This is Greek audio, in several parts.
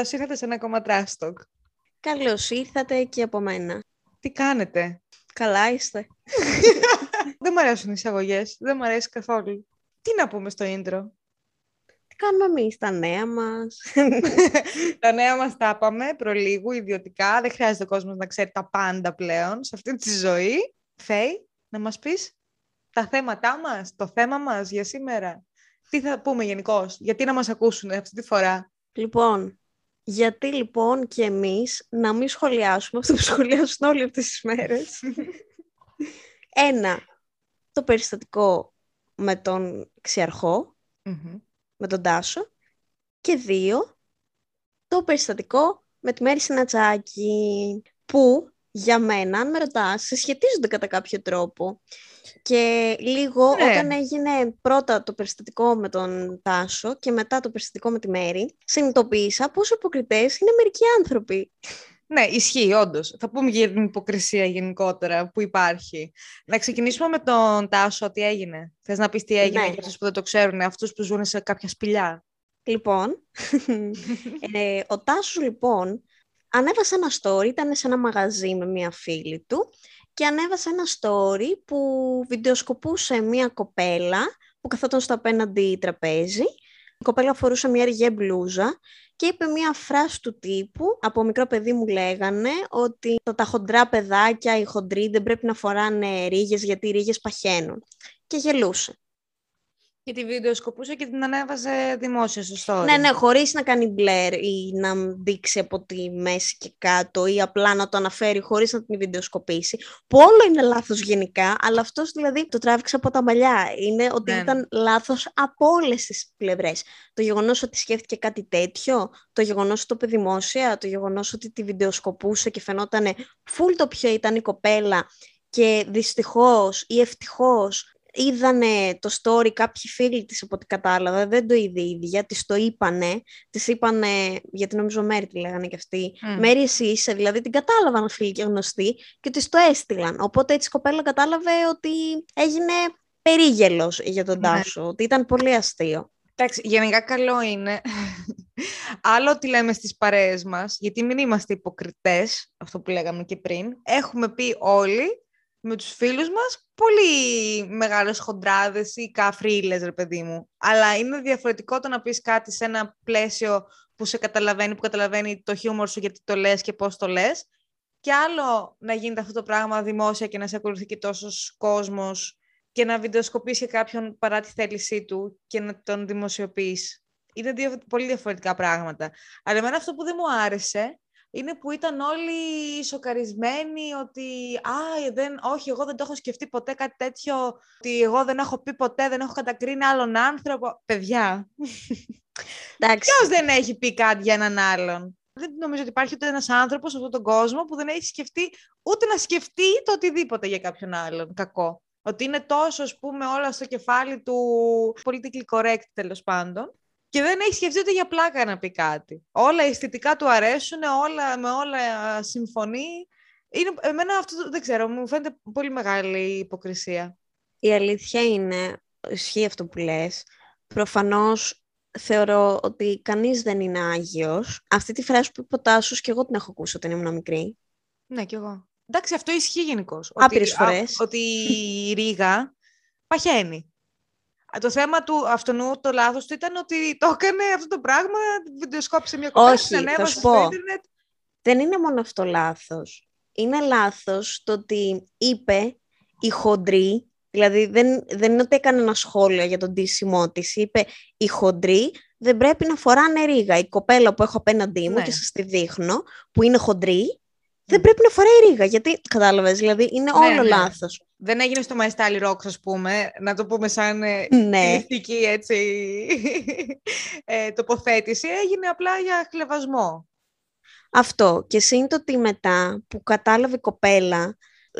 Καλώ ήρθατε σε ένα ακόμα Trash Talk. Καλώς ήρθατε και από μένα. Τι κάνετε; Καλά είστε. Δεν μου αρέσουν οι εισαγωγές. Δεν μου αρέσει καθόλου. Τι να πούμε στο intro; Τι κάνουμε εμείς, τα νέα μας. τα νέα μας τα είπαμε προλίγου, ιδιωτικά. Δεν χρειάζεται ο κόσμος να ξέρει τα πάντα πλέον σε αυτή τη ζωή. Φέη, να μας πεις τα θέματά μας, το θέμα μας για σήμερα. Τι θα πούμε γενικώς, γιατί να μας ακούσουν αυτή τη φορά; Λοιπόν, γιατί λοιπόν και εμείς να μην σχολιάσουμε αυτό που σχολιάσουν όλοι αυτές τις μέρες. Ένα, το περιστατικό με τον ξιαρχο με τον Τάσο. Και δύο, το περιστατικό με τη Μέρη Συνατσάκη, που για μένα, αν με ρωτάς, συσχετίζονται κατά κάποιο τρόπο. Και λίγο ναι. όταν έγινε πρώτα το περιστατικό με τον Τάσο και μετά το περιστατικό με τη Μέρη, συνειδητοποίησα πόσο υποκριτές είναι μερικοί άνθρωποι. Ναι, ισχύει, όντως. Θα πούμε για την υποκρισία γενικότερα που υπάρχει. Να ξεκινήσουμε με τον Τάσο, τι έγινε; Θες να πεις τι έγινε ναι. για αυτούς που δεν το ξέρουν, αυτούς που ζουν σε κάποια σπηλιά; Λοιπόν, ε, ο Τάσος λοιπόν ανέβασε ένα story, ήταν σε ένα μαγαζί με μία φίλη του και ανέβασε ένα story που βιντεοσκοπούσε μία κοπέλα που καθόταν στο απέναντι τραπέζι. Η κοπέλα φορούσε μία αργέ μπλούζα και είπε μία φράση του τύπου, από μικρό παιδί μου λέγανε, ότι τα χοντρά παιδάκια, οι χοντροί δεν πρέπει να φοράνε ρίγες γιατί οι ρίγες παχαίνουν. Και γελούσε και τη βίντεο σκοπούσε και την ανέβαζε δημόσια στο story. Ναι, ναι, χωρίς να κάνει μπλερ ή να δείξει από τη μέση και κάτω ή απλά να το αναφέρει χωρίς να την βιντεοσκοπήσει. Που όλο είναι λάθος γενικά, αλλά αυτός δηλαδή το τράβηξε από τα μαλλιά. Είναι ότι ναι, ναι. ήταν λάθος από όλες τις πλευρές. Το γεγονός ότι σκέφτηκε κάτι τέτοιο, το γεγονός ότι το είπε δημόσια, το γεγονός ότι τη βιντεοσκοπούσε και φαινόταν full το ποιο ήταν η κοπέλα και δυστυχώς ή ευτυχώς είδανε το story κάποιοι φίλοι της από ό,τι κατάλαβα, δεν το είδε η ίδια, της το είπανε, της είπανε, γιατί νομίζω Μέρη τη λέγανε κι αυτή, mm. Μέρη εσύ είσαι, δηλαδή την κατάλαβαν φίλοι και γνωστοί και της το έστειλαν. Οπότε έτσι η κοπέλα κατάλαβε ότι έγινε περίγελος για τον mm. Τάσο, ότι ήταν πολύ αστείο. Εντάξει, γενικά καλό είναι. Άλλο τι λέμε στις παρέες μας, γιατί μην είμαστε υποκριτές, αυτό που λέγαμε και πριν. Έχουμε πει όλοι με τους φίλους μας πολύ μεγάλες χοντράδες ή καφρίλες, ρε παιδί μου. Αλλά είναι διαφορετικό το να πεις κάτι σε ένα πλαίσιο που σε καταλαβαίνει, που καταλαβαίνει το χιούμορ σου γιατί το λες και πώς το λες. Και άλλο να γίνεται αυτό το πράγμα δημόσια και να σε ακολουθεί και τόσος κόσμος και να βιντεοσκοπήσει κάποιον παρά τη θέλησή του και να τον δημοσιοποιείς. Είναι δύο πολύ διαφορετικά πράγματα. Αλλά εμένα αυτό που δεν μου άρεσε είναι που ήταν όλοι σοκαρισμένοι ότι «Α, δεν, όχι, εγώ δεν το έχω σκεφτεί ποτέ κάτι τέτοιο, ότι εγώ δεν έχω πει ποτέ, δεν έχω κατακρίνει άλλον άνθρωπο». Παιδιά, ποιος δεν έχει πει κάτι για έναν άλλον; Δεν νομίζω ότι υπάρχει ούτε ένας άνθρωπος σε αυτόν τον κόσμο που δεν έχει σκεφτεί ούτε να σκεφτεί το οτιδήποτε για κάποιον άλλον κακό. Ότι είναι τόσο, ας πούμε, όλα στο κεφάλι του politically correct, τέλος πάντων, και δεν έχει σκεφτεί ούτε για πλάκα να πει κάτι. Όλα αισθητικά του αρέσουν, όλα, με όλα συμφωνεί. Είναι, εμένα αυτό δεν ξέρω, μου φαίνεται πολύ μεγάλη υποκρισία. Η αλήθεια είναι, ισχύει αυτό που λες, προφανώς θεωρώ ότι κανείς δεν είναι άγιος. Αυτή τη φράση που είπε ο Τάσος και εγώ την έχω ακούσει όταν ήμουν μικρή. Ναι, κι εγώ. Εντάξει, αυτό ισχύει γενικώς. Άπειρες φορές. Ότι η Ρίγα παχαίνει. Το θέμα του αυτού το λάθος του ήταν ότι το έκανε αυτό το πράγμα, βιντεοσκόπησε μια κοπέλα, Όχι, θα σου πω. Ίντερνετ. Δεν είναι μόνο αυτό λάθος. Είναι λάθος το ότι είπε η χοντρή, δηλαδή δεν, δεν είναι ότι έκανε ένα σχόλιο για τον τίσιμό της. είπε η χοντρή δεν πρέπει να φοράνε ρίγα. Η κοπέλα που έχω απέναντί μου ναι. και σας τη δείχνω, που είναι χοντρή, δεν πρέπει να φοράει ρίγα. Γιατί, κατάλαβες, δηλαδή είναι ναι, όλο ναι. λάθος δεν έγινε στο My Style Rocks, ας πούμε, να το πούμε σαν ε, ναι. έτσι, ε, τοποθέτηση, έγινε απλά για χλεβασμό. Αυτό. Και σύντομα ότι μετά που κατάλαβε η κοπέλα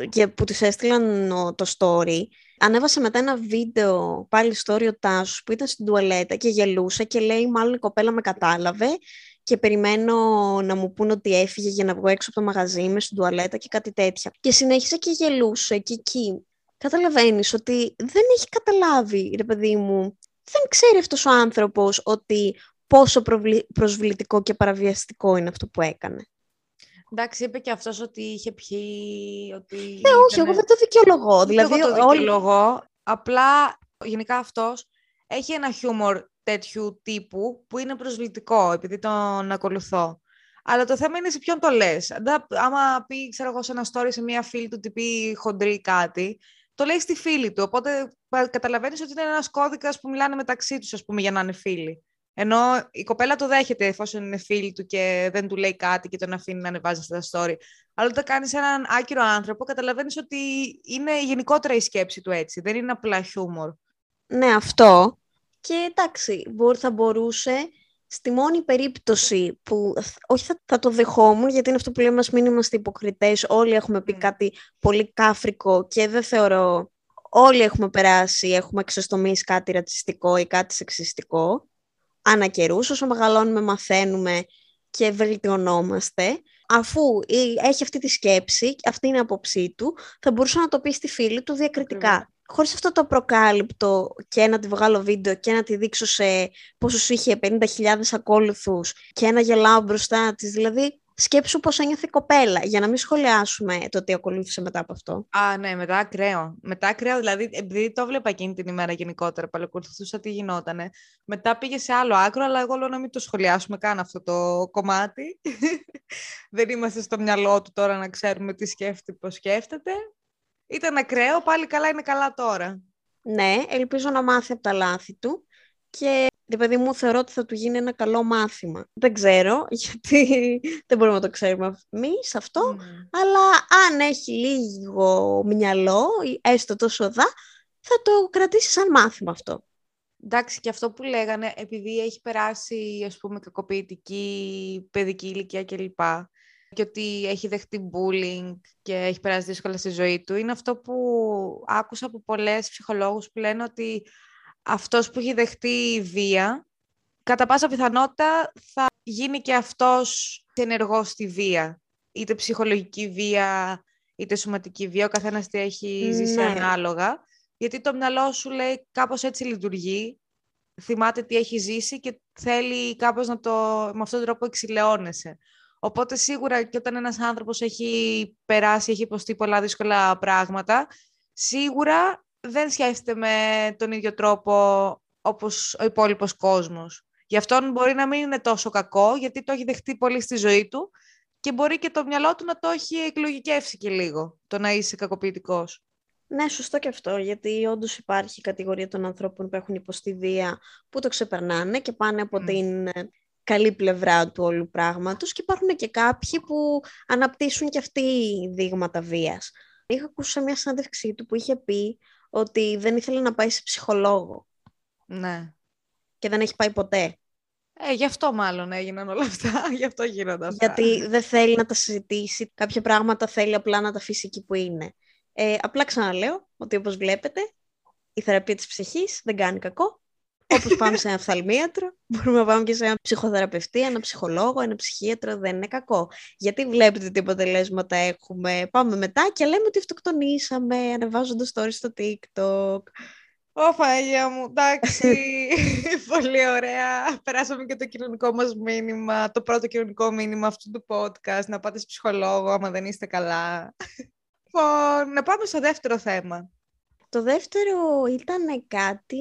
και που της έστειλαν το story, ανέβασε μετά ένα βίντεο, πάλι story ο Τάσος, που ήταν στην τουαλέτα και γελούσε και λέει μάλλον η κοπέλα με κατάλαβε και περιμένω να μου πούν ότι έφυγε για να βγω έξω από το μαγαζί με στην τουαλέτα και κάτι τέτοια. Και συνέχισε και γελούσε και εκεί. Καταλαβαίνεις ότι δεν έχει καταλάβει, ρε παιδί μου, δεν ξέρει αυτός ο άνθρωπος ότι πόσο προσβλητικό και παραβιαστικό είναι αυτό που έκανε. Εντάξει, είπε και αυτός ότι είχε πιει... Ότι ναι, όχι, εγώ δεν το δικαιολογώ. Δηλαδή, εγώ το δικαιολογώ. Απλά, γενικά αυτός έχει ένα χιούμορ τέτοιου τύπου που είναι προσβλητικό, επειδή τον ακολουθώ. Αλλά το θέμα είναι σε ποιον το λες. Άμα πει, ξέρω εγώ, σε ένα story σε μία φίλη του ότι πει χοντρή κάτι, το λέει στη φίλη του. Οπότε καταλαβαίνεις ότι είναι ένας κώδικας που μιλάνε μεταξύ τους, ας πούμε, για να είναι φίλοι. Ενώ η κοπέλα το δέχεται εφόσον είναι φίλη του και δεν του λέει κάτι και τον αφήνει να ανεβάζει αυτά τα story. Αλλά όταν κάνεις έναν άκυρο άνθρωπο, καταλαβαίνεις ότι είναι γενικότερα η σκέψη του έτσι. Δεν είναι απλά χιούμορ. Ναι, αυτό. Και εντάξει, θα μπορούσε στη μόνη περίπτωση που όχι θα, θα το δεχόμουν, γιατί είναι αυτό που λέμε, μην είμαστε υποκριτές, όλοι έχουμε πει κάτι πολύ κάφρικο και δεν θεωρώ, όλοι έχουμε περάσει, έχουμε εξοστομίσει κάτι ρατσιστικό ή κάτι σεξιστικό, ανά καιρούς, όσο μεγαλώνουμε μαθαίνουμε και βελτιωνόμαστε, αφού έχει αυτή τη σκέψη, αυτή είναι η άποψή του, θα μπορούσε να το πει στη φίλη του διακριτικά χωρίς αυτό το προκάλυπτο και να τη βγάλω βίντεο και να τη δείξω σε πόσους είχε 50.000 ακόλουθους και να γελάω μπροστά της. Δηλαδή, σκέψου πώς ένιωθε η κοπέλα, για να μην σχολιάσουμε το τι ακολούθησε μετά από αυτό. Α, ναι, μετά ακραίο. Μετά ακραίο, δηλαδή, επειδή το βλέπα εκείνη την ημέρα γενικότερα, παρακολουθούσα τι γινότανε. Μετά πήγε σε άλλο άκρο, αλλά εγώ λέω να μην το σχολιάσουμε καν αυτό το κομμάτι. Δεν είμαστε στο μυαλό του τώρα να ξέρουμε τι σκέφτεται, πώς σκέφτεται. Ήταν ακραίο, πάλι καλά είναι καλά τώρα. Ναι, ελπίζω να μάθει από τα λάθη του και το παιδί μου θεωρώ ότι θα του γίνει ένα καλό μάθημα. Δεν ξέρω, γιατί δεν μπορούμε να το ξέρουμε εμείς αυτό, αλλά αν έχει λίγο μυαλό, έστω τόσο δά, θα το κρατήσει σαν μάθημα αυτό. Εντάξει, και αυτό που λέγανε, επειδή έχει περάσει, ας πούμε, κακοποιητική παιδική ηλικία κλπ και ότι έχει δεχτεί bullying και έχει περάσει δύσκολα στη ζωή του, είναι αυτό που άκουσα από πολλές ψυχολόγους που λένε ότι αυτός που έχει δεχτεί βία, κατά πάσα πιθανότητα θα γίνει και αυτός ενεργός στη βία. Είτε ψυχολογική βία, είτε σωματική βία, ο καθένας τι έχει ζήσει ναι. ανάλογα. Γιατί το μυαλό σου λέει κάπως έτσι λειτουργεί, θυμάται τι έχει ζήσει και θέλει κάπως να το, με αυτόν τον τρόπο εξηλαιώνεσαι. Οπότε σίγουρα και όταν ένας άνθρωπος έχει περάσει, έχει υποστεί πολλά δύσκολα πράγματα, σίγουρα δεν σκέφτεται με τον ίδιο τρόπο όπως ο υπόλοιπος κόσμος. Γι' αυτόν μπορεί να μην είναι τόσο κακό, γιατί το έχει δεχτεί πολύ στη ζωή του και μπορεί και το μυαλό του να το έχει εκλογικεύσει και λίγο, το να είσαι κακοποιητικός. Ναι, σωστό και αυτό, γιατί όντως υπάρχει κατηγορία των ανθρώπων που έχουν υποστεί βία που το ξεπερνάνε και πάνε από την καλή πλευρά του όλου πράγματος και υπάρχουν και κάποιοι που αναπτύσσουν και αυτοί δείγματα βίας. Είχα ακούσει σε μια συνέντευξή του που είχε πει ότι δεν ήθελε να πάει σε ψυχολόγο. Ναι. Και δεν έχει πάει ποτέ. Ε, γι' αυτό μάλλον έγιναν όλα αυτά, γι' αυτό γίνονται αυτά. Γιατί δεν θέλει να τα συζητήσει, κάποια πράγματα θέλει απλά να τα αφήσει εκεί που είναι. Ε, απλά ξαναλέω ότι όπως βλέπετε η θεραπεία της ψυχής δεν κάνει κακό Όπως πάμε σε ένα φθαλμίατρο, μπορούμε να πάμε και σε ένα ψυχοθεραπευτή, ένα ψυχολόγο, ένα ψυχίατρο, δεν είναι κακό. Γιατί βλέπετε τι αποτελέσματα έχουμε. Πάμε μετά και λέμε ότι αυτοκτονήσαμε, ανεβάζοντας stories στο TikTok. Ω Φαγία μου, εντάξει, πολύ ωραία. Περάσαμε και το κοινωνικό μας μήνυμα, το πρώτο κοινωνικό μήνυμα αυτού του podcast, να πάτε σε ψυχολόγο άμα δεν είστε καλά. Λοιπόν, να πάμε στο δεύτερο θέμα. Το δεύτερο ήταν κάτι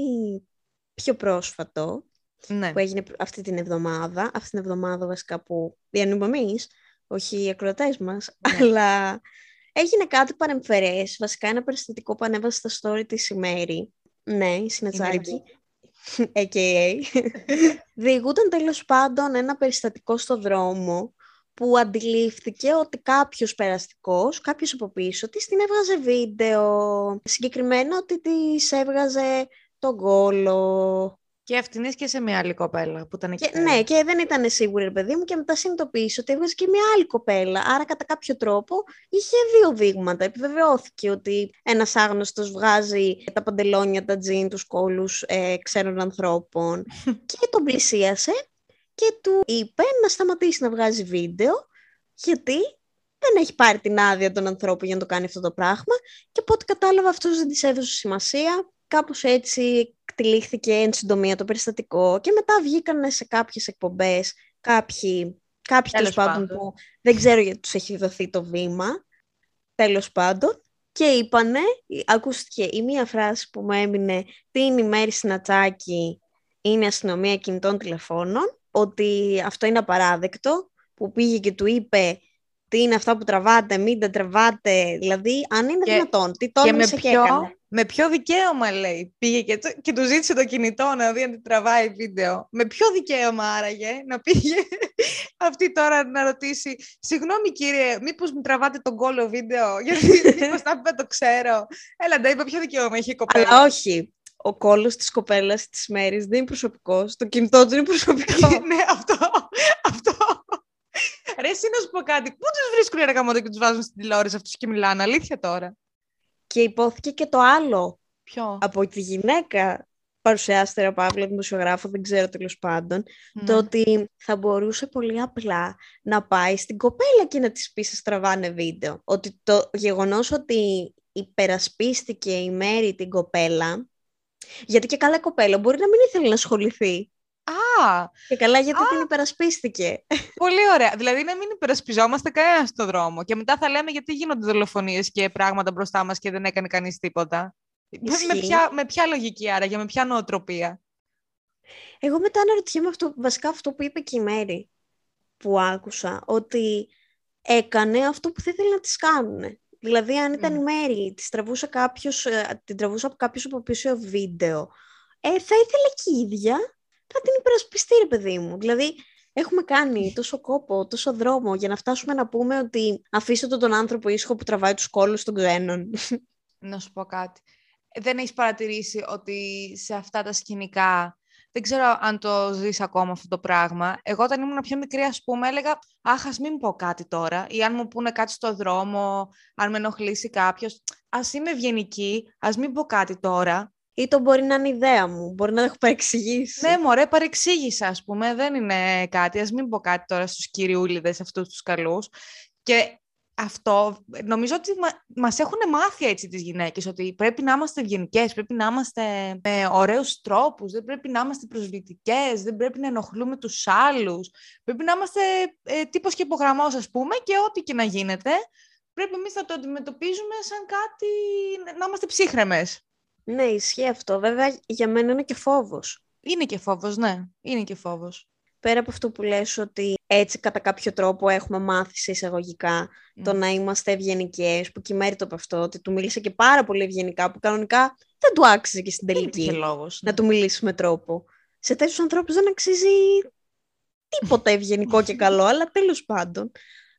πιο πρόσφατο, ναι. που έγινε αυτή την εβδομάδα, αυτή την εβδομάδα βασικά που διανύουμε εμείς, όχι οι ακροατές μας, ναι. αλλά έγινε κάτι παρεμφερές, βασικά ένα περιστατικό που ανέβασε στα story της ημέρη, ναι, η Συνετσάκη, a.k.a. Διηγούνταν τέλος πάντων ένα περιστατικό στο δρόμο που αντιλήφθηκε ότι κάποιος περαστικός, κάποιος από πίσω της την έβγαζε βίντεο. Συγκεκριμένα ότι της έβγαζε τον κόλο. Και αυτήν και σε μια άλλη κοπέλα που ήταν εκεί. Και, ναι, και δεν ήταν σίγουρη, ρε παιδί μου, και μετά συνειδητοποίησε ότι έβγαζε και μια άλλη κοπέλα. Άρα, κατά κάποιο τρόπο, είχε δύο δείγματα. Επιβεβαιώθηκε ότι ένας άγνωστος βγάζει τα παντελόνια, τα τζιν, τους κόλου ε, ξένων ανθρώπων. και τον πλησίασε και του είπε να σταματήσει να βγάζει βίντεο, γιατί δεν έχει πάρει την άδεια των ανθρώπων για να το κάνει αυτό το πράγμα. Και από ό,τι κατάλαβα, αυτός δεν της έδωσε σημασία κάπως έτσι εκτελήχθηκε εν συντομία το περιστατικό και μετά βγήκαν σε κάποιες εκπομπές κάποιοι, κάποιοι τέλος πάντων που δεν ξέρω γιατί τους έχει δοθεί το βήμα, τέλος πάντων, και είπανε, ακούστηκε η μία φράση που μου έμεινε «Τι είναι η Μέρη Συνατσάκη, είναι αστυνομία κινητών τηλεφώνων», ότι αυτό είναι απαράδεκτο, που πήγε και του είπε τι είναι αυτά που τραβάτε, μην τα τραβάτε. Δηλαδή, αν είναι και, δυνατόν, τι τόλμησε και, και έκανε. Με ποιο δικαίωμα, λέει, πήγε και, και του ζήτησε το κινητό να δει αν την τραβάει βίντεο. Με ποιο δικαίωμα άραγε να πήγε αυτή τώρα να ρωτήσει «Συγγνώμη κύριε, μήπως μου τραβάτε τον κόλλο βίντεο, γιατί μήπως τα το ξέρω». Έλα, ντα, ποιο δικαίωμα έχει η κοπέλα. Αλλά όχι. Ο κόλλος της κοπέλας της μέρης δεν είναι προσωπικός. Το κινητό του είναι προσωπικό. ναι, αυτό. αυτό. Ρε, εσύ να σου πω κάτι. Πού τους βρίσκουν οι εργαμόντε και τους βάζουν στην τηλεόραση αυτούς και μιλάνε, αλήθεια τώρα. Και υπόθηκε και το άλλο. Ποιο; Από τη γυναίκα παρουσιάστερα Παύλα, δημοσιογράφο, δεν ξέρω τέλος πάντων, ναι. το ότι θα μπορούσε πολύ απλά να πάει στην κοπέλα και να της πει σε στραβάνε βίντεο. Ότι το γεγονός ότι υπερασπίστηκε η Μέρη την κοπέλα, γιατί και καλά η κοπέλα μπορεί να μην ήθελε να ασχοληθεί Α! Και καλά γιατί την υπερασπίστηκε. Πολύ ωραία. Δηλαδή να μην υπερασπιζόμαστε κανένας στον δρόμο. Και μετά θα λέμε γιατί γίνονται δολοφονίες και πράγματα μπροστά μας και δεν έκανε κανείς τίποτα. Με ποια, με ποια λογική άραγε, με ποια νοοτροπία; Εγώ μετά αναρωτιέμαι αυτό, βασικά αυτό που είπε και η Μέρη που άκουσα, ότι έκανε αυτό που θα ήθελε να τις κάνουν. Δηλαδή, αν ήταν η Μέρη, της τραβούσε κάποιος, ε, την τραβούσε από κάποιος από πίσω βίντεο, ε, θα ήθελε και η ίδια θα την υπερασπιστεί, ρε παιδί μου. Δηλαδή, έχουμε κάνει τόσο κόπο, τόσο δρόμο για να φτάσουμε να πούμε ότι αφήστε τον, τον άνθρωπο ήσυχο που τραβάει τους κόλλους των ξένων. Να σου πω κάτι. Δεν έχεις παρατηρήσει ότι σε αυτά τα σκηνικά δεν ξέρω αν το ζεις ακόμα αυτό το πράγμα. Εγώ όταν ήμουν πιο μικρή, ας πούμε, έλεγα «Αχ, ας μην πω κάτι τώρα» ή αν μου πούνε κάτι στο δρόμο, αν με ενοχλήσει κάποιος, ας είμαι ευγενική, ας μην πω κάτι τώρα ή το μπορεί να είναι ιδέα μου, μπορεί να το έχω παρεξηγήσει. Ναι, μωρέ, παρεξήγησα, ας πούμε, δεν είναι κάτι. Ας μην πω κάτι τώρα στους κυριούλιδες αυτούς τους καλούς. Και αυτό, νομίζω ότι μα, μας έχουν μάθει έτσι τις γυναίκες, ότι πρέπει να είμαστε ευγενικές, πρέπει να είμαστε με ωραίους τρόπους, δεν πρέπει να είμαστε προσβλητικές, δεν πρέπει να ενοχλούμε τους άλλους, πρέπει να είμαστε ε, τύπος και υπογραμμός, ας πούμε, και ό,τι και να γίνεται, πρέπει εμείς να το αντιμετωπίζουμε σαν κάτι, να είμαστε ψύχρεμες. Ναι, ισχύει αυτό. Βέβαια, για μένα είναι και φόβος. Είναι και φόβος, ναι. Είναι και φόβος. Πέρα από αυτό που λες ότι έτσι κατά κάποιο τρόπο έχουμε μάθει σε εισαγωγικά το να είμαστε ευγενικές, που κυμέρει από αυτό, ότι του μίλησε και πάρα πολύ ευγενικά, που κανονικά δεν του άξιζε και στην τελική λόγος, να ναι. του μιλήσει με τρόπο. Σε τέτοιους ανθρώπους δεν αξίζει τίποτα ευγενικό και καλό, αλλά τέλος πάντων.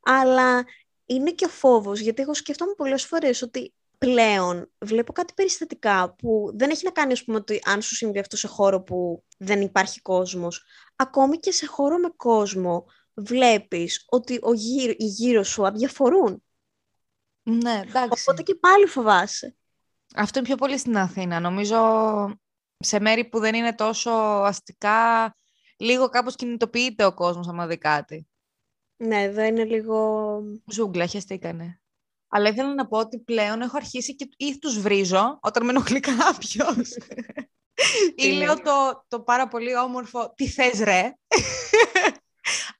Αλλά είναι και ο φόβος, γιατί εγώ σκεφτόμουν πολλές φορές ότι πλέον βλέπω κάτι περιστατικά που δεν έχει να κάνει, ας πούμε, ότι αν σου συμβεί αυτό σε χώρο που δεν υπάρχει κόσμος. Ακόμη και σε χώρο με κόσμο βλέπεις ότι ο γύρω, οι γύρω σου αδιαφορούν. Ναι, εντάξει. Οπότε και πάλι φοβάσαι. Αυτό είναι πιο πολύ στην Αθήνα. Νομίζω σε μέρη που δεν είναι τόσο αστικά, λίγο κάπως κινητοποιείται ο κόσμος άμα δει κάτι. Ναι, εδώ είναι λίγο... Ζούγκλα, χαιστήκανε. Αλλά ήθελα να πω ότι πλέον έχω αρχίσει και ή τους βρίζω όταν με ενοχλεί κάποιος. ή λέω το, το πάρα πολύ όμορφο «Τι θες ρε»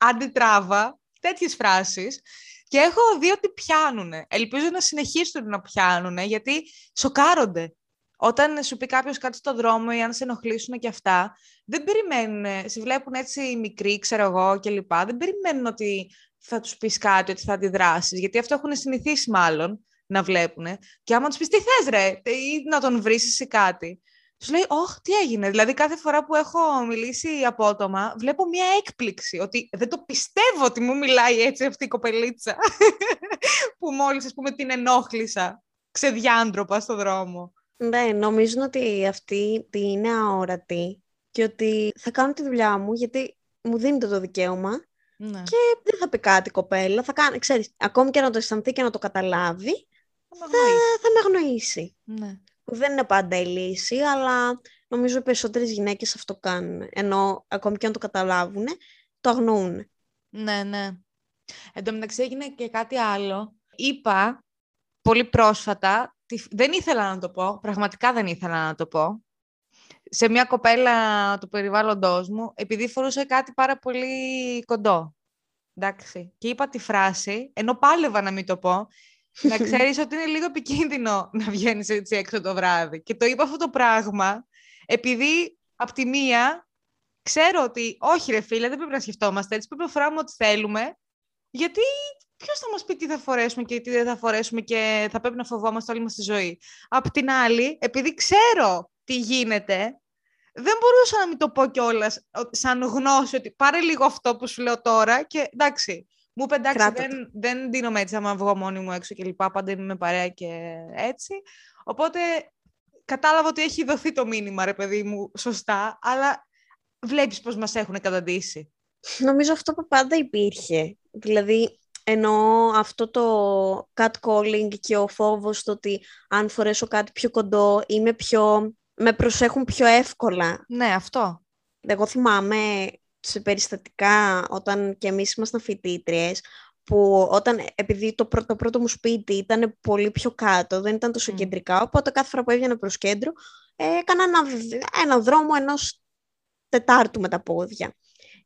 αντιτράβα, τέτοιες φράσεις. Και έχω δει ότι πιάνουν. Ελπίζω να συνεχίσουν να πιάνουν, γιατί σοκάρονται. Όταν σου πει κάποιος κάτι στο δρόμο ή αν σε ενοχλήσουν και αυτά, δεν περιμένουν, σε βλέπουν έτσι μικροί, ξέρω εγώ κλπ. Δεν περιμένουν ότι θα τους πεις κάτι, ότι θα αντιδράσεις, γιατί αυτό έχουν συνηθίσει μάλλον να βλέπουν. Και άμα τους πεις τι θες ρε, ή να τον βρεις σε κάτι. Τους λέει, Όχι, τι έγινε. Δηλαδή, κάθε φορά που έχω μιλήσει απότομα, βλέπω μια έκπληξη ότι δεν το πιστεύω ότι μου μιλάει έτσι αυτή η κοπελίτσα που μόλις, ας πούμε, την ενόχλησα ξεδιάντροπα στο δρόμο. Ναι, νομίζουν ότι αυτή είναι αόρατη και ότι θα κάνω τη δουλειά μου γιατί μου δίνεται το δικαίωμα ναι. Και δεν θα πει κάτι η κοπέλα. Θα κάνει, ξέρεις, ακόμη και να το αισθανθεί και να το καταλάβει, θα, θα, με αγνοήσει. Ναι. Δεν είναι πάντα η λύση, αλλά νομίζω οι περισσότερες γυναίκες αυτό κάνουν. Ενώ ακόμη και να το καταλάβουν, το αγνοούν. Ναι, ναι. Εν τω μεταξύ έγινε και κάτι άλλο. Είπα πολύ πρόσφατα, δεν ήθελα να το πω, πραγματικά δεν ήθελα να το πω, σε μια κοπέλα του περιβάλλοντός μου, επειδή φορούσε κάτι πάρα πολύ κοντό. Εντάξει. Και είπα τη φράση, ενώ πάλευα να μην το πω, να ξέρεις ότι είναι λίγο επικίνδυνο να βγαίνεις έτσι έξω το βράδυ. Και το είπα αυτό το πράγμα, επειδή από τη μία ξέρω ότι όχι ρε φίλε, δεν πρέπει να σκεφτόμαστε έτσι, πρέπει να φοράμε ό,τι θέλουμε, γιατί ποιος θα μας πει τι θα φορέσουμε και τι δεν θα φορέσουμε και θα πρέπει να φοβόμαστε όλη μας τη ζωή; Απ' την άλλη, επειδή ξέρω τι γίνεται, δεν μπορούσα να μην το πω κιόλας σαν γνώση ότι πάρε λίγο αυτό που σου λέω τώρα και εντάξει. Μου είπε εντάξει, δεν, δεν δίνομαι έτσι άμα βγω μόνη μου έξω και λοιπά. Πάντα είμαι παρέα και έτσι. Οπότε κατάλαβα ότι έχει δοθεί το μήνυμα, ρε παιδί μου, σωστά, αλλά βλέπεις πώς μας έχουν καταντήσει. Νομίζω αυτό που πάντα υπήρχε. Δηλαδή, ενώ αυτό το catcalling και ο φόβος το ότι αν φορέσω κάτι πιο κοντό είμαι πιο... με προσέχουν πιο εύκολα. Ναι, αυτό. Εγώ θυμάμαι σε περιστατικά όταν και εμείς ήμασταν φοιτήτριες, που όταν, επειδή το, πρώτο, το πρώτο μου σπίτι ήταν πολύ πιο κάτω, δεν ήταν τόσο κεντρικά, οπότε κάθε φορά που έβγαινα προς κέντρο, έκανα ένα, ένα δρόμο ενός τετάρτου με τα πόδια.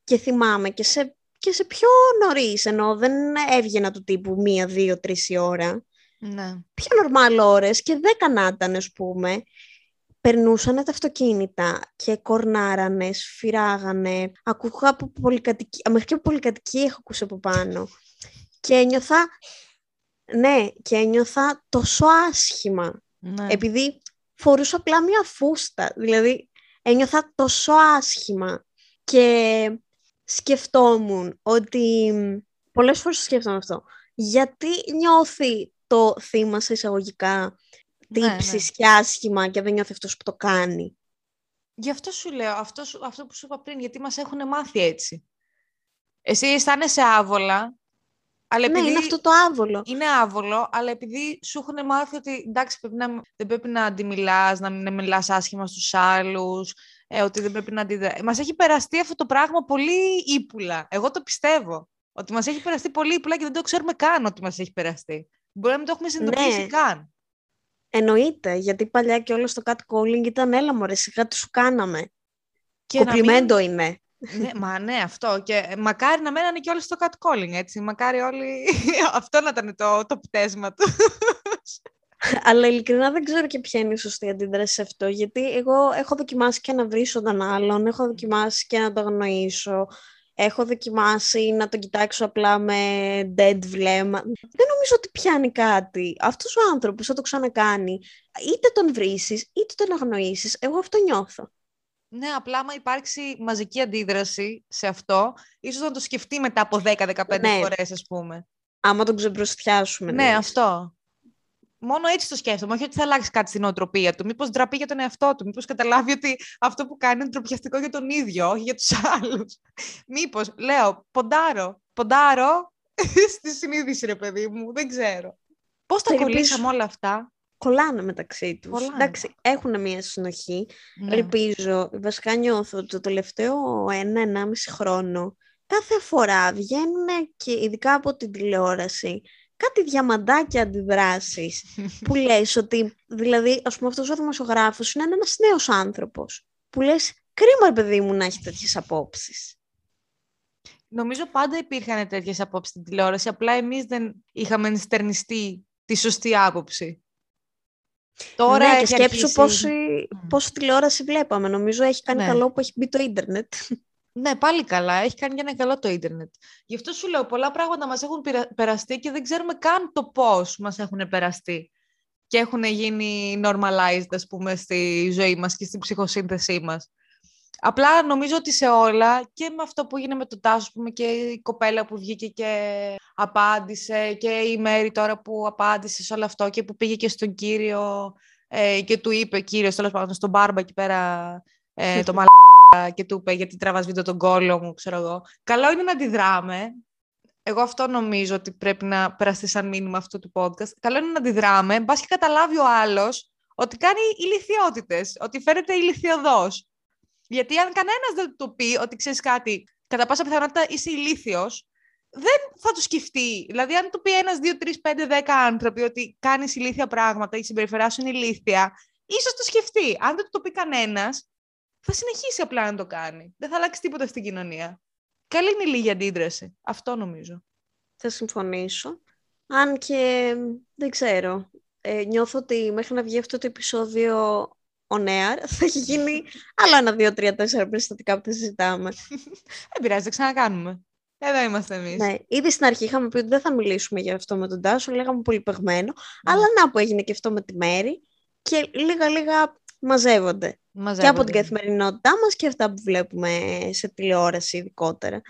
Και θυμάμαι και σε και σε πιο νωρίς, ενώ δεν έβγαινα του τύπου μία, δύο, τρεις η ώρα. Ναι. Πιο νορμάλ ώρες και δέκα να ήταν, ας πούμε. Περνούσαν τα αυτοκίνητα και κορνάρανε, σφυράγανε. Ακούγα από πολυκατοικία, μέχρι και από πολυκατοικία έχω ακούσει από πάνω. Και ένιωθα, ναι, και ένιωθα τόσο άσχημα. Ναι. Επειδή φορούσα απλά μία φούστα. Δηλαδή, ένιωθα τόσο άσχημα. Και σκεφτόμουν ότι πολλές φορές σκέφτομαι αυτό. Γιατί νιώθει το θύμα σε εισαγωγικά τύψεις ναι, ναι. και άσχημα και δεν νιώθει αυτός που το κάνει; Γι' αυτό σου λέω, αυτό, αυτό που σου είπα πριν, γιατί μας έχουν μάθει έτσι. Εσύ αισθάνεσαι άβολα, αλλά ναι, είναι αυτό το άβολο. Είναι άβολο, αλλά επειδή σου έχουν μάθει ότι εντάξει, πρέπει να, δεν πρέπει να αντιμιλάς, να μην μιλάς άσχημα στους άλλους, ε, ότι δεν πρέπει να αντιδράσει. Μας έχει περαστεί αυτό το πράγμα πολύ ύπουλα. Εγώ το πιστεύω. Ότι μας έχει περαστεί πολύ ύπουλα και δεν το ξέρουμε καν ότι μας έχει περαστεί. Μπορεί να μην το έχουμε συνειδητοποιήσει ναι. καν. Εννοείται, γιατί παλιά και όλο στο catcalling ήταν έλα μωρέ, σιγά τι σου κάναμε. Και Κοπλιμέντο μην... είναι. Ναι, μα ναι, αυτό. Και μακάρι να μένανε και όλοι στο catcalling, έτσι. Μακάρι όλοι... αυτό να ήταν το, το πτέσμα τους. Αλλά ειλικρινά δεν ξέρω και ποια είναι η σωστή αντίδραση σε αυτό, γιατί εγώ έχω δοκιμάσει και να βρίσω τον άλλον, έχω δοκιμάσει και να το αγνοήσω, έχω δοκιμάσει να τον κοιτάξω απλά με dead βλέμμα. Δεν νομίζω ότι πιάνει κάτι. Αυτός ο άνθρωπος θα το ξανακάνει. Είτε τον βρίσεις, είτε τον αγνοήσεις. Εγώ αυτό νιώθω. Ναι, απλά άμα υπάρξει μαζική αντίδραση σε αυτό, ίσως να το σκεφτεί μετά από 10-15 ναι. φορές, ας πούμε. Άμα τον ξεμπροστιάσουμε. Ναι, αυτό μόνο έτσι το σκέφτομαι. Όχι ότι θα αλλάξει κάτι στην νοοτροπία του. Μήπως ντραπεί για τον εαυτό του. Μήπως καταλάβει ότι αυτό που κάνει είναι ντροπιαστικό για τον ίδιο, όχι για τους άλλους. Μήπως, λέω, ποντάρω. Ποντάρω στη συνείδηση, ρε παιδί μου. Δεν ξέρω. Πώς τα κολλήσαμε όλα αυτά; Κολλάνε μεταξύ τους. Εντάξει, έχουν μία συνοχή. Ναι. Ελπίζω, βασικά νιώθω ότι το τελευταίο ένα-ενάμιση χρόνο κάθε φορά βγαίνουν και ειδικά από την τηλεόραση κάτι διαμαντάκια αντιδράσεις που λες ότι, δηλαδή, ας πούμε αυτός ο δημοσιογράφος είναι ένας νέος άνθρωπος που λες κρίμα παιδί μου να έχει τέτοιες απόψεις. Νομίζω πάντα υπήρχαν τέτοιες απόψεις στην τηλεόραση, απλά εμείς δεν είχαμε ενστερνιστεί τη σωστή άποψη. Τώρα ναι, και σκέψου πόση, πόση τηλεόραση βλέπαμε. Νομίζω έχει κάνει ναι. καλό που έχει μπει το ίντερνετ. Ναι, πάλι καλά. Έχει κάνει για ένα καλό το ίντερνετ. Γι' αυτό σου λέω, πολλά πράγματα μας έχουν περαστεί και δεν ξέρουμε καν το πώς μας έχουν περαστεί και έχουν γίνει normalized, ας πούμε, στη ζωή μας και στην ψυχοσύνθεσή μας. Απλά νομίζω ότι σε όλα και με αυτό που έγινε με το Τάσος, πούμε, και η κοπέλα που βγήκε και απάντησε και η Μέρη τώρα που απάντησε σε όλο αυτό και που πήγε και στον κύριο ε, και του είπε, κύριος, τέλος πάντων, στον Μπάρμπα εκεί πέρα, ε, το και του είπε γιατί τραβάς βίντεο τον κόλλο μου, ξέρω εγώ. Καλό είναι να αντιδράμε. Εγώ αυτό νομίζω ότι πρέπει να περαστεί σαν μήνυμα αυτό του podcast. Καλό είναι να αντιδράμε, μπας και καταλάβει ο άλλος ότι κάνει ηλικιότητες, ότι φέρεται ηλικιωδός. Γιατί αν κανένας δεν του πει ότι ξέρεις κάτι, κατά πάσα πιθανότητα είσαι ηλίθιος, δεν θα το σκεφτεί. Δηλαδή, αν του πει ένας, δύο, τρεις, πέντε, δέκα άνθρωποι ότι κάνεις ηλίθια πράγματα, η συμπεριφορά σου είναι ηλίθια, ίσως το σκεφτεί. Αν δεν του το πει κανένας, θα συνεχίσει απλά να το κάνει. Δεν θα αλλάξει τίποτα στην κοινωνία. Καλή είναι η λίγη αντίδραση. Αυτό νομίζω. Θα συμφωνήσω. Αν και δεν ξέρω. Ε, νιώθω ότι μέχρι να βγει αυτό το επεισόδιο on air θα έχει γίνει άλλο ένα, δύο, τρία, τέσσερα περιστατικά που θα συζητάμε. Δεν πειράζει, δεν ξανακάνουμε. Εδώ είμαστε εμείς. Ναι, ήδη στην αρχή είχαμε πει ότι δεν θα μιλήσουμε για αυτό με τον Τάσο, λέγαμε πολύ παιγμένο. Αλλά να που έγινε και αυτό με τη Μέρη και λίγα-λίγα μαζεύονται. μαζεύονται. Και από την καθημερινότητά μας και αυτά που βλέπουμε σε τηλεόραση ειδικότερα.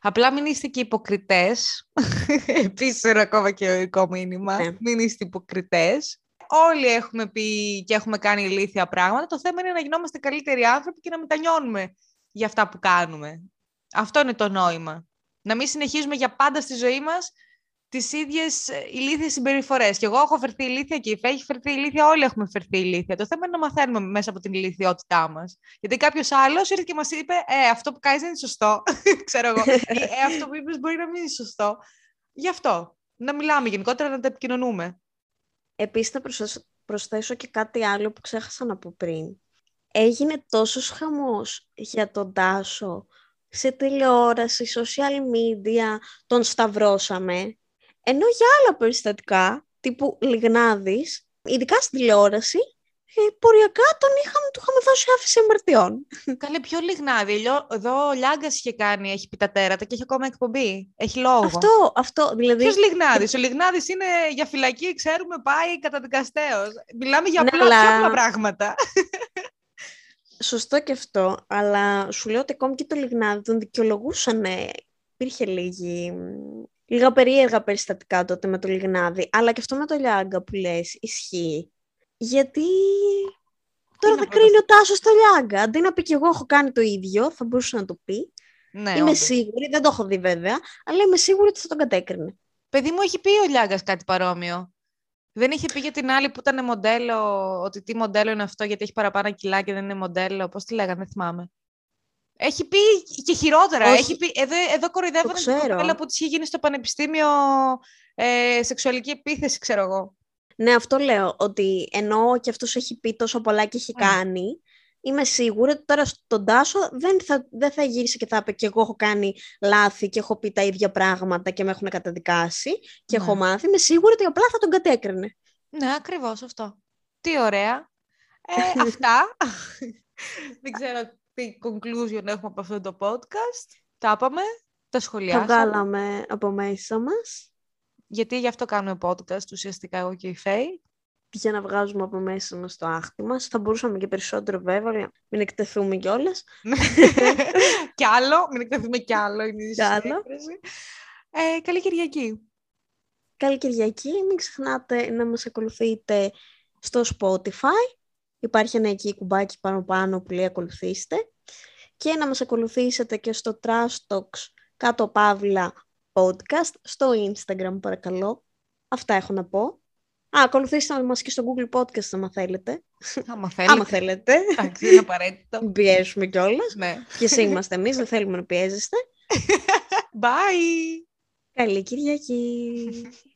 Απλά μην είστε και υποκριτές. Επίσης, ένα ακόμα και ορικό μήνυμα. Ναι. Μην είστε υποκριτές. Όλοι έχουμε πει και έχουμε κάνει ηλίθια πράγματα. Το θέμα είναι να γινόμαστε καλύτεροι άνθρωποι και να μετανιώνουμε για αυτά που κάνουμε. Αυτό είναι το νόημα. Να μην συνεχίζουμε για πάντα στη ζωή μας τις ίδιες ηλίθιες συμπεριφορές. Και εγώ έχω φερθεί ηλίθια και η Φέ έχει φερθεί ηλίθια, όλοι έχουμε φερθεί ηλίθια. Το θέμα είναι να μαθαίνουμε μέσα από την ηλικιότητά μας. Γιατί κάποιος άλλος ήρθε και μας είπε, Ε, αυτό που κάνεις δεν είναι σωστό. Ξέρω εγώ. Ή, ε, αυτό που είπες μπορεί να μην είναι σωστό. Γι' αυτό. Να μιλάμε γενικότερα, να τα επικοινωνούμε. Επίσης, θα προσθέσω και κάτι άλλο που ξέχασα να πω πριν. Έγινε τόσος χαμός για τον Τάσο σε τηλεόραση, social media, τον σταυρώσαμε ενώ για άλλα περιστατικά, τύπου Λιγνάδης, ειδικά στην τηλεόραση, ε, ποριακά τον είχαμε, του είχαμε δώσει άφηση αμαρτιών. Καλέ, πιο Λιγνάδη. Εδώ ο Λιάγκα είχε κάνει, έχει πει τα τέρατα και έχει ακόμα εκπομπή. Έχει λόγο. Αυτό, αυτό. Δηλαδή... Ποιος Λιγνάδης; Ο Λιγνάδης είναι για φυλακή, ξέρουμε, πάει καταδικαστέο. Μιλάμε για ναι, απλά, αλλά... πιο απλά πράγματα. Σωστό και αυτό, αλλά σου λέω ότι ακόμη και το Λιγνάδη τον δικαιολογούσαν. Υπήρχε λίγη λίγα περίεργα περιστατικά τότε με το Λιγνάδι, αλλά και αυτό με το Λιάγκα που λες ισχύει. Γιατί τώρα θα κρίνει ο Τάσος το Λιάγκα. Αντί να πει και εγώ έχω κάνει το ίδιο, θα μπορούσε να το πει. Ναι, είμαι όντως. σίγουρη, δεν το έχω δει βέβαια, αλλά είμαι σίγουρη ότι θα τον κατέκρινε. Παιδί μου έχει πει ο Λιάγκας κάτι παρόμοιο. Δεν είχε πει για την άλλη που ήταν μοντέλο, ότι τι μοντέλο είναι αυτό, γιατί έχει παραπάνω κιλά και δεν είναι μοντέλο. Πώς τη λέγανε, δεν θυμάμαι. Έχει πει και χειρότερα. Έχει πει, εδώ, εδώ κοροϊδεύανε την κοπέλα που της είχε γίνει στο πανεπιστήμιο ε, σεξουαλική επίθεση, ξέρω εγώ. Ναι, αυτό λέω, ότι ενώ και αυτός έχει πει τόσο πολλά και έχει κάνει, είμαι σίγουρη ότι τώρα στον Τάσο δεν θα, δεν θα γύρισε και θα είπε και εγώ έχω κάνει λάθη και έχω πει τα ίδια πράγματα και με έχουν καταδικάσει και έχω ναι. μάθει. Είμαι σίγουρη ότι απλά θα τον κατέκρινε. Ναι, ακριβώς αυτό. Τι ωραία. Ε, αυτά. δεν ξέρω τι conclusion έχουμε από αυτό το podcast. Τα είπαμε, τα σχολιάσαμε. Τα βγάλαμε από μέσα μας. Γιατί γι' αυτό κάνουμε podcast, ουσιαστικά εγώ και η Φέη. Για να βγάζουμε από μέσα μας το άχτη μας. Θα μπορούσαμε και περισσότερο βέβαια, αλλά μην εκτεθούμε κιόλας. κι άλλο, μην εκτεθούμε κι άλλο. Είναι η άλλο. Ε, καλή Κυριακή. Καλή Κυριακή. Μην ξεχνάτε να μας ακολουθείτε στο Spotify Υπάρχει ένα εκεί κουμπάκι πάνω πάνω που λέει ακολουθήστε και να μας ακολουθήσετε και στο Trash Talks κάτω παύλα podcast στο Instagram παρακαλώ. Αυτά έχω να πω. Α, ακολουθήστε μας και στο Google Podcast άμα θέλετε. Άμα θέλετε. άμα θέλετε. Εντάξει, είναι απαραίτητο. Πιέζουμε κιόλας. Ναι. Και εσύ είμαστε εμείς, δεν θέλουμε να πιέζεστε. Bye! Καλή Κυριακή!